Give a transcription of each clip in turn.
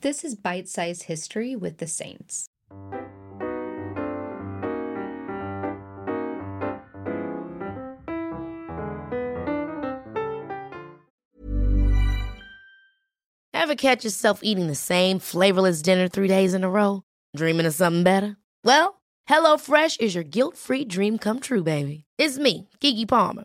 This is Bite Size History with the Saints. Ever catch yourself eating the same flavorless dinner three days in a row? Dreaming of something better? Well, HelloFresh is your guilt free dream come true, baby. It's me, Keke Palmer.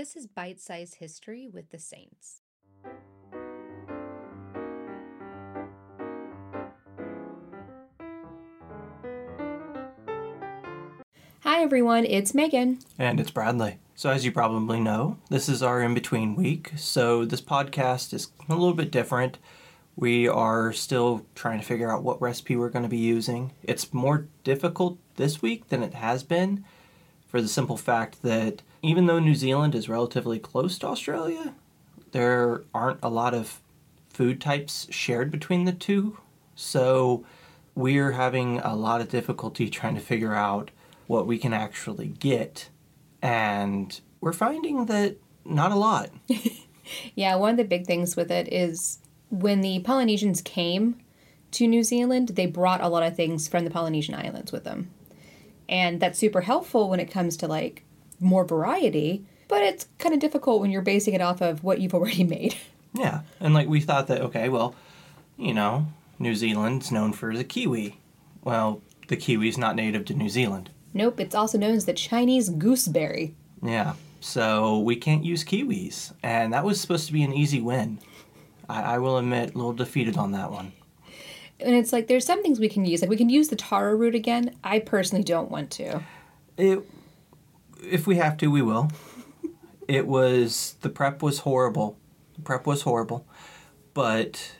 This is Bite Size History with the Saints. Hi everyone, it's Megan. And it's Bradley. So, as you probably know, this is our in between week. So, this podcast is a little bit different. We are still trying to figure out what recipe we're going to be using. It's more difficult this week than it has been for the simple fact that even though New Zealand is relatively close to Australia, there aren't a lot of food types shared between the two. So, we're having a lot of difficulty trying to figure out what we can actually get. And we're finding that not a lot. Yeah, one of the big things with it is when the Polynesians came to New Zealand, they brought a lot of things from the Polynesian islands with them. And that's super helpful when it comes to like more variety, but it's kind of difficult when you're basing it off of what you've already made. Yeah. And like we thought that, okay, well, you know, New Zealand's known for the kiwi. Well, the kiwi's not native to New Zealand. Nope, it's also known as the Chinese gooseberry. Yeah. So we can't use kiwis. And that was supposed to be an easy win. I, I will admit, a little defeated on that one. And it's like there's some things we can use. Like we can use the taro root again. I personally don't want to. It, if we have to, we will. It was, the prep was horrible. The prep was horrible. But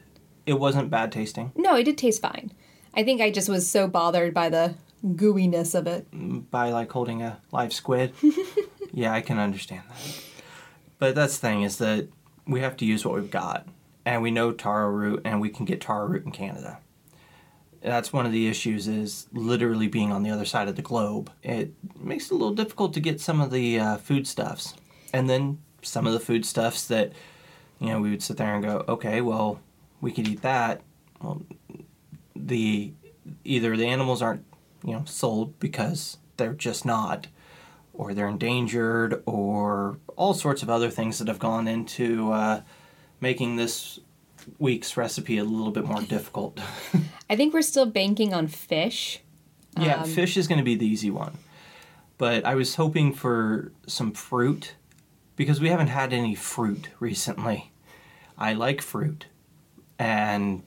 it wasn't bad tasting. No, it did taste fine. I think I just was so bothered by the gooiness of it. Mm, by like holding a live squid. yeah, I can understand that. But that's the thing is that we have to use what we've got, and we know taro root, and we can get taro root in Canada. That's one of the issues is literally being on the other side of the globe. It makes it a little difficult to get some of the uh, foodstuffs, and then some of the foodstuffs that you know we would sit there and go, okay, well, we could eat that. Well, the either the animals aren't you know sold because they're just not or they're endangered or all sorts of other things that have gone into uh, making this week's recipe a little bit more difficult I think we're still banking on fish. yeah um, fish is going to be the easy one but i was hoping for some fruit because we haven't had any fruit recently i like fruit and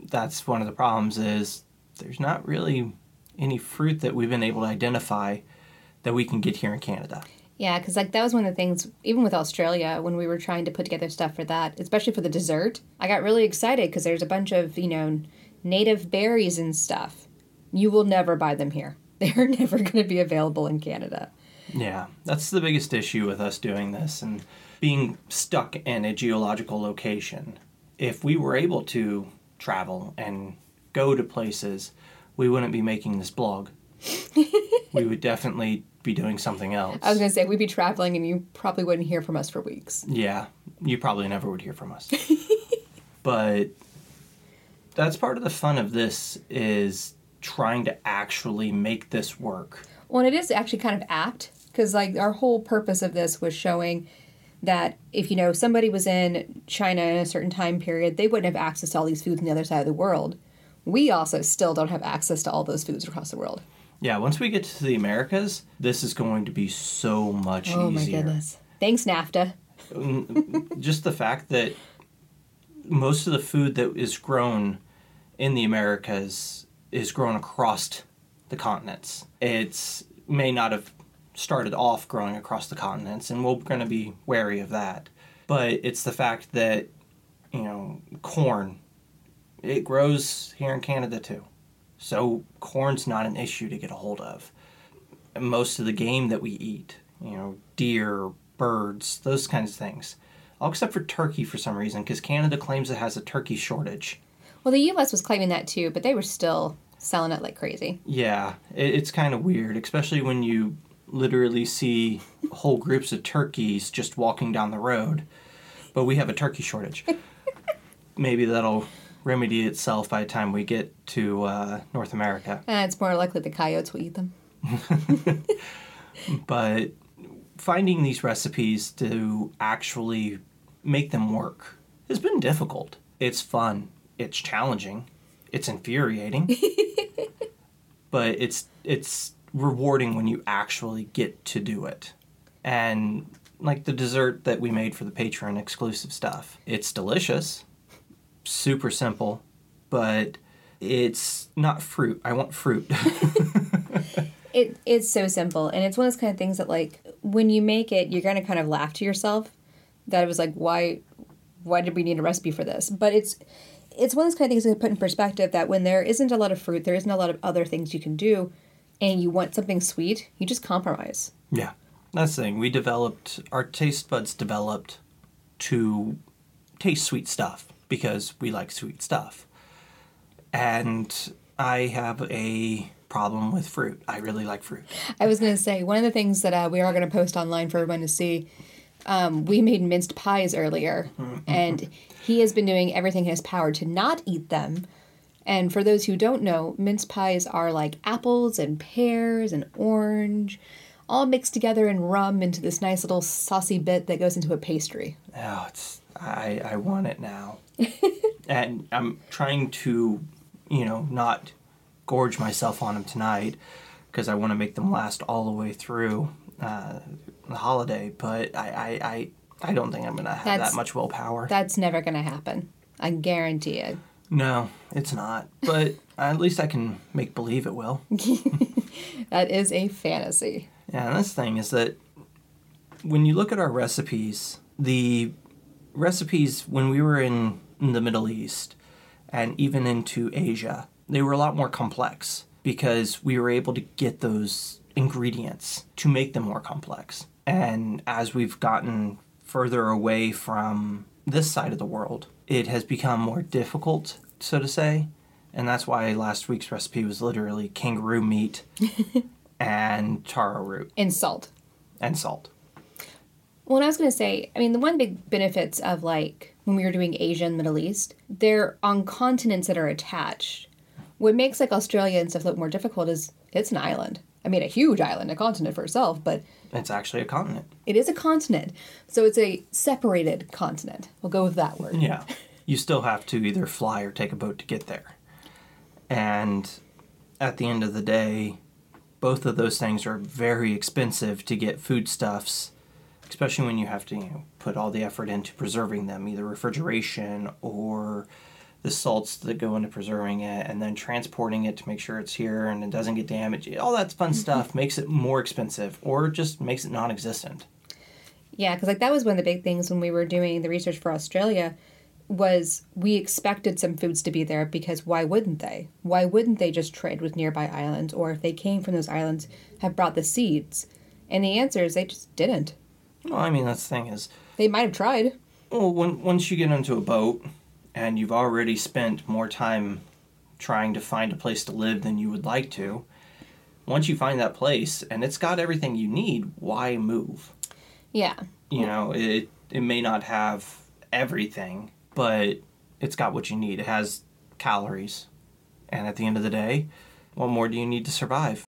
that's one of the problems is there's not really any fruit that we've been able to identify that we can get here in Canada. Yeah, because like that was one of the things, even with Australia, when we were trying to put together stuff for that, especially for the dessert, I got really excited because there's a bunch of you know native berries and stuff. You will never buy them here. They're never going to be available in Canada. Yeah, that's the biggest issue with us doing this and being stuck in a geological location. If we were able to travel and go to places, we wouldn't be making this blog. we would definitely be doing something else. I was gonna say we'd be traveling and you probably wouldn't hear from us for weeks. Yeah, you probably never would hear from us. but that's part of the fun of this is trying to actually make this work. Well, and it is actually kind of apt because like our whole purpose of this was showing that if you know somebody was in China in a certain time period, they wouldn't have access to all these foods on the other side of the world. We also still don't have access to all those foods across the world. Yeah, once we get to the Americas, this is going to be so much easier. Oh my goodness! Thanks NAFTA. Mm, just the fact that most of the food that is grown in the Americas is grown across the continents. It's may not have started off growing across the continents, and we're going to be wary of that. But it's the fact that you know corn, it grows here in Canada too, so corn's not an issue to get a hold of. Most of the game that we eat, you know, deer, birds, those kinds of things, all except for turkey for some reason, because Canada claims it has a turkey shortage. Well, the U.S. was claiming that too, but they were still selling it like crazy. Yeah, it, it's kind of weird, especially when you literally see whole groups of turkeys just walking down the road. But we have a turkey shortage. Maybe that'll remedy itself by the time we get to uh, North America. Uh, it's more likely the coyotes will eat them. But finding these recipes to actually make them work has been difficult. It's fun, it's challenging, it's infuriating. but it's it's rewarding when you actually get to do it. And like the dessert that we made for the Patreon exclusive stuff. It's delicious, super simple, but it's not fruit. I want fruit. It it's so simple, and it's one of those kind of things that like when you make it, you're gonna kind of laugh to yourself. That it was like, why, why did we need a recipe for this? But it's it's one of those kind of things that put in perspective that when there isn't a lot of fruit, there isn't a lot of other things you can do, and you want something sweet, you just compromise. Yeah, that's the thing. We developed our taste buds developed to taste sweet stuff because we like sweet stuff. And I have a problem with fruit. I really like fruit. I was gonna say one of the things that uh, we are gonna post online for everyone to see. Um, we made minced pies earlier, and he has been doing everything in his power to not eat them. And for those who don't know, mince pies are like apples and pears and orange, all mixed together in rum into this nice little saucy bit that goes into a pastry. Oh, it's I I want it now. and I'm trying to, you know, not gorge myself on them tonight because I want to make them last all the way through uh, the holiday. But I, I, I, I don't think I'm gonna have That's- that much willpower. That's never gonna happen. I guarantee it. no, it's not. But at least I can make believe it will. That is a fantasy. Yeah, and this thing is that when you look at our recipes, the recipes when we were in, in the Middle East and even into Asia, they were a lot more complex because we were able to get those ingredients to make them more complex. And as we've gotten further away from this side of the world, it has become more difficult, so to say. And that's why last week's recipe was literally kangaroo meat and taro root And salt. and salt. Well, and I was going to say, I mean, the one big benefits of like when we were doing Asia and Middle East, they're on continents that are attached. What makes like Australia and stuff look more difficult is it's an island. I mean, a huge island, a continent for itself, but It's actually a continent. it is a continent. So it's a separated continent. We'll go with that word. Yeah. You still have to either fly or take a boat to get there. And at the end of the day, both of those things are very expensive to get foodstuffs, especially when you have to you know, put all the effort into preserving them, either refrigeration or the salts that go into preserving it, and then transporting it to make sure it's here and it doesn't get damaged. All that fun mm-hmm. stuff makes it more expensive or just makes it non existent. Yeah, because like that was one of the big things when we were doing the research for Australia was we expected some foods to be there because why wouldn't they? Why wouldn't they just trade with nearby islands or if they came from those islands have brought the seeds? And the answer is they just didn't. Well, I mean, that's the thing is, They might have tried. Well, when, once you get into a boat and you've already spent more time trying to find a place to live than you would like to, once you find that place and it's got everything you need, why move? Yeah. You know, it it may not have everything, but it's got what you need. It has calories. And at the end of the day, what more do you need to survive?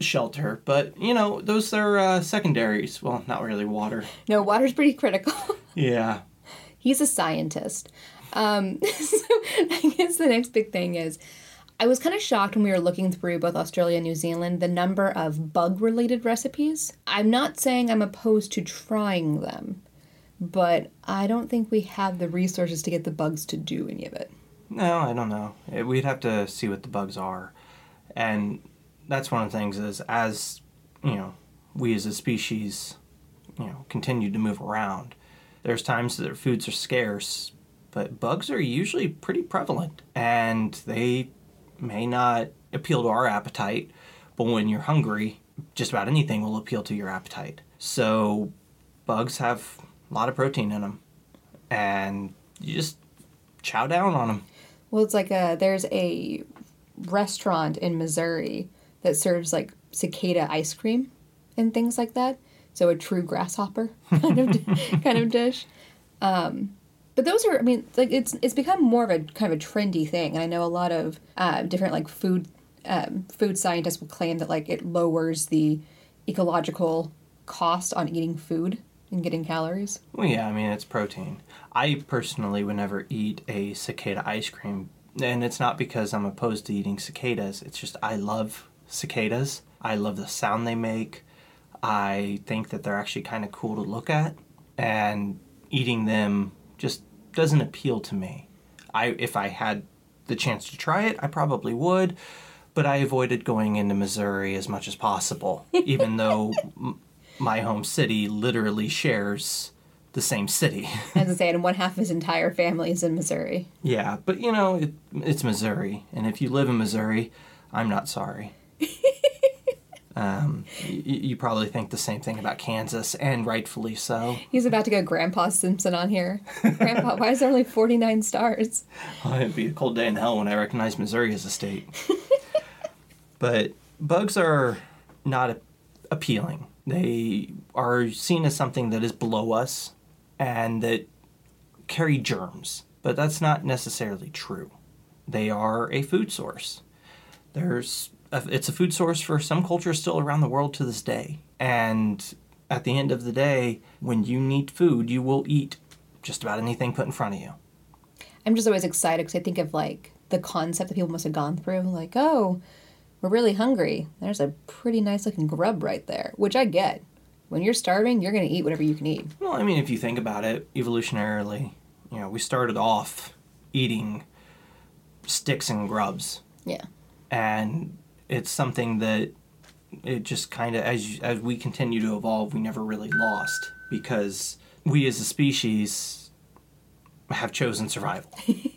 shelter. But, you know, those are uh, secondaries. Well, not really water. No, water's pretty critical. Yeah. He's a scientist. Um, so I guess the next big thing is I was kind of shocked when we were looking through both Australia and New Zealand the number of bug related recipes. I'm not saying I'm opposed to trying them, but I don't think we have the resources to get the bugs to do any of it. No, I don't know. We'd have to see what the bugs are. And that's one of the things is as, you know, we as a species, you know, continue to move around, there's times that foods are scarce, but bugs are usually pretty prevalent and they may not appeal to our appetite, but when you're hungry, just about anything will appeal to your appetite. So bugs have a lot of protein in them and you just chow down on them. Well, it's like a, there's a restaurant in Missouri that serves like cicada ice cream and things like that. So a true grasshopper kind of kind of dish. Um, but those are, I mean, like it's it's become more of a kind of a trendy thing. And I know a lot of uh, different like food um, food scientists will claim that like it lowers the ecological cost on eating food and getting calories. Well, yeah, I mean, it's protein. I personally would never eat a cicada ice cream. And it's not because I'm opposed to eating cicadas. It's just I love cicadas. I love the sound they make. I think that they're actually kind of cool to look at. And eating them just doesn't appeal to me. I if I had the chance to try it, I probably would. But I avoided going into Missouri as much as possible, even though m- my home city literally shares the same city. As I say, and one half of his entire family is in Missouri. yeah, but you know, it, it's Missouri, and if you live in Missouri, I'm not sorry. Um, y- y- you probably think the same thing about Kansas, and rightfully so. He's about to go Grandpa Simpson on here. Grandpa, why is there only 49 stars? Oh, it'd be a cold day in hell when I recognize Missouri as a state. but bugs are not a- appealing. They are seen as something that is below us and that carry germs. But that's not necessarily true. They are a food source. There's it's a food source for some cultures still around the world to this day. And at the end of the day, when you need food, you will eat just about anything put in front of you. I'm just always excited because I think of like the concept that people must have gone through. Like, oh, we're really hungry. There's a pretty nice looking grub right there, which I get. When you're starving, you're going to eat whatever you can eat. Well, I mean, if you think about it, evolutionarily, you know, we started off eating sticks and grubs, Yeah. and it's something that it just kind of as as we continue to evolve, we never really lost because we as a species have chosen survival.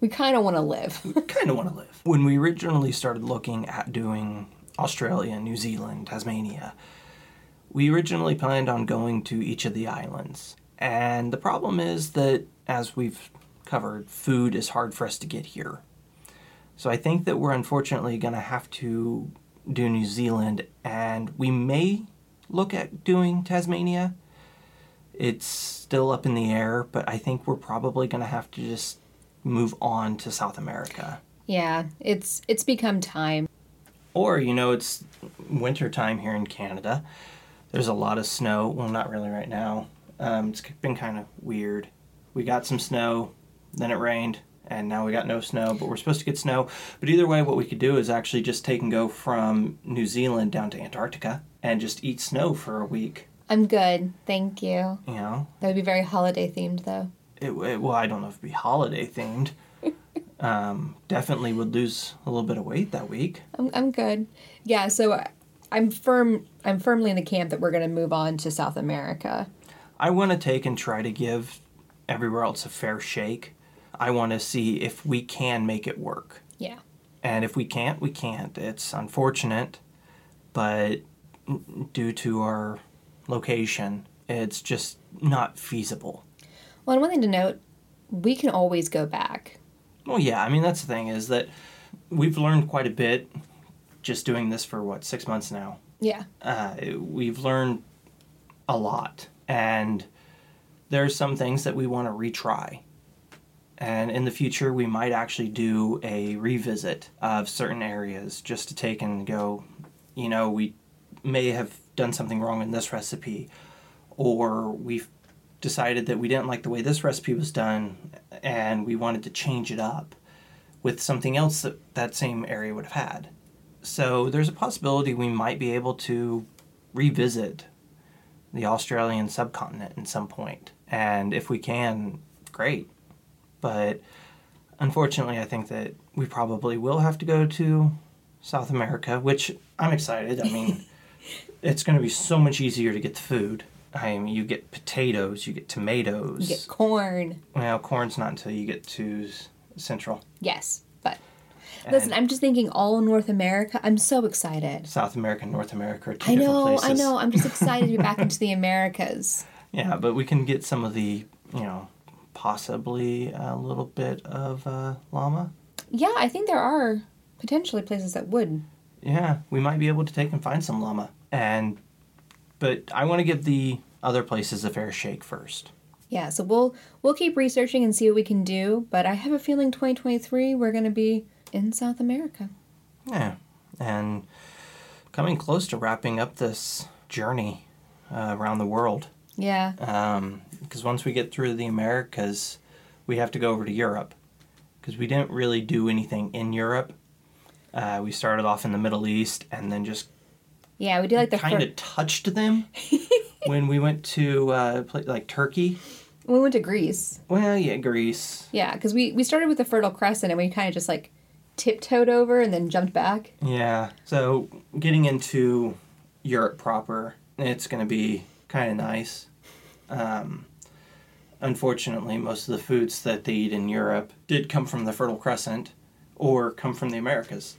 We kind of want to live. We kind of want to live. When we originally started looking at doing Australia, New Zealand, Tasmania, we originally planned on going to each of the islands. And the problem is that, as we've covered, food is hard for us to get here. So I think that we're unfortunately going to have to do New Zealand, and we may look at doing Tasmania. It's still up in the air, but I think we're probably going to have to just move on to South America. Yeah, it's it's become time. Or, you know, it's winter time here in Canada. There's a lot of snow. Well, not really right now. Um, it's been kind of weird. We got some snow, then it rained, and now we got no snow, but we're supposed to get snow. But either way, what we could do is actually just take and go from New Zealand down to Antarctica and just eat snow for a week. I'm good, thank you. You know, That would be very holiday themed, though. it, it well, I don't know if it'd be holiday themed. um, definitely would lose a little bit of weight that week. I'm I'm good. Yeah, so I- I'm firm. I'm firmly in the camp that we're going to move on to South America. I want to take and try to give everywhere else a fair shake. I want to see if we can make it work. Yeah. And if we can't, we can't. It's unfortunate, but due to our location, it's just not feasible. Well, and one thing to note, we can always go back. Well, yeah, I mean, that's the thing is that we've learned quite a bit just doing this for what, six months now. Yeah. uh, we've learned a lot and there's some things that we want to retry and in the future we might actually do a revisit of certain areas just to take and go you know we may have done something wrong in this recipe or we've decided that we didn't like the way this recipe was done and we wanted to change it up with something else that that same area would have had so there's a possibility we might be able to revisit the Australian subcontinent at some point. And if we can, great. But unfortunately, I think that we probably will have to go to South America, which I'm excited. I mean, it's going to be so much easier to get the food. I mean, you get potatoes, you get tomatoes. You get corn. well, corn's not until you get to Central. Yes, but listen, I'm just thinking all North America. I'm so excited. South America and North America are two I different know, places. I know. I'm just excited to be back into the Americas. Yeah, but we can get some of the, you know, possibly a little bit of uh, llama. Yeah, I think there are potentially places that would. Yeah, we might be able to take and find some llama. And, but I want to give the other places a fair shake first. Yeah, so we'll we'll keep researching and see what we can do. But I have a feeling 2023 we're going to be in South America. Yeah, and coming close to wrapping up this journey uh, around the world. Yeah, Because once we get through the Americas, we have to go over to Europe. Because we didn't really do anything in Europe. Uh, we started off in the Middle East and then just yeah, we do like the kind fir- of touched them when we went to uh, pla like Turkey. we went to Greece. Well, yeah, Greece. Yeah, because we we started with the Fertile Crescent and we kind of just like tiptoed over and then jumped back. Yeah. So getting into Europe proper, it's going to be kind of nice. Um, unfortunately, most of the foods that they eat in Europe did come from the Fertile Crescent or come from the Americas.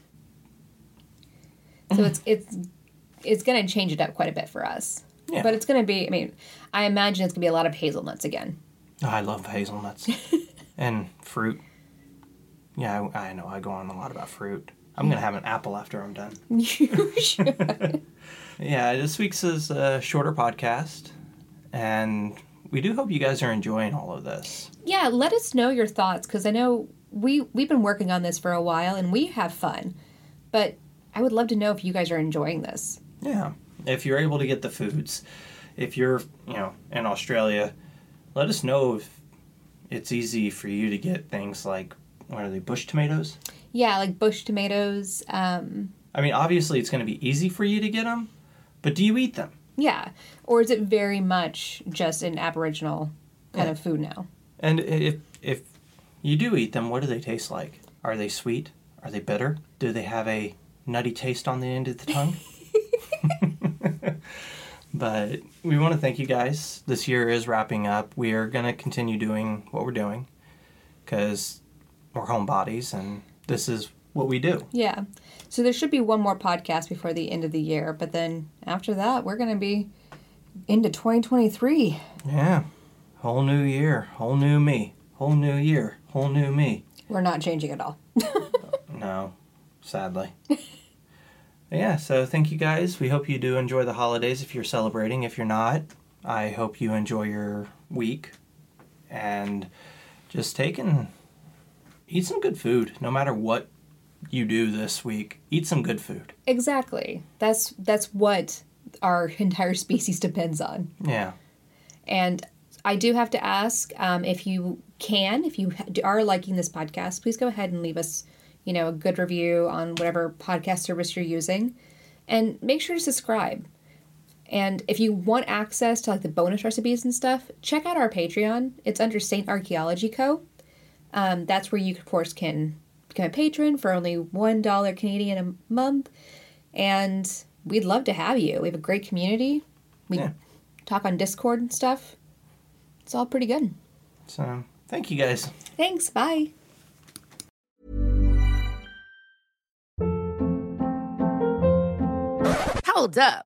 So it's it's it's going to change it up quite a bit for us. Yeah. But it's going to be. I mean, I imagine it's going to be a lot of hazelnuts again. Oh, I love hazelnuts and fruit. Yeah, I, I know. I go on a lot about fruit. I'm going to have an apple after I'm done. you should. Yeah, this week's is a shorter podcast, and we do hope you guys are enjoying all of this. yeah, let us know your thoughts because I know we we've been working on this for a while and we have fun, but I would love to know if you guys are enjoying this. Yeah, if you're able to get the foods, if you're you know in Australia, let us know if it's easy for you to get things like what are they bush tomatoes. Yeah, like bush tomatoes. Um, I mean, obviously it's going to be easy for you to get them, but do you eat them? yeah, or is it very much just an Aboriginal kind Yeah. of food now? And if if you do eat them, what do they taste like? Are they sweet? Are they bitter? Do they have a nutty taste on the end of the tongue? but we want to thank you guys. This year is wrapping up. We are going to continue doing what we're doing because we're homebodies and this is what we do. Yeah. So there should be one more podcast before the end of the year, but then after that, we're going to be into 2023. Yeah. Whole new year, whole new me, whole new year, whole new me. We're not changing at all. No, sadly. yeah, so thank you guys. We hope you do enjoy the holidays if you're celebrating. If you're not, I hope you enjoy your week and just take and eat some good food. No matter what you do this week, eat some good food. Exactly. That's that's what our entire species depends on. Yeah. And I do have to ask um, if you can, if you are liking this podcast, please go ahead and leave us, you know, a good review on whatever podcast service you're using, and make sure to subscribe. And if you want access to like the bonus recipes and stuff, check out our Patreon. It's under Saint Archaeology Co. Um, that's where you, of course, can become a patron for only one dollar Canadian a month, and we'd love to have you. We have a great community. We Yeah. talk on Discord and stuff. It's all pretty good. So thank you guys. Thanks. Bye. Hold up.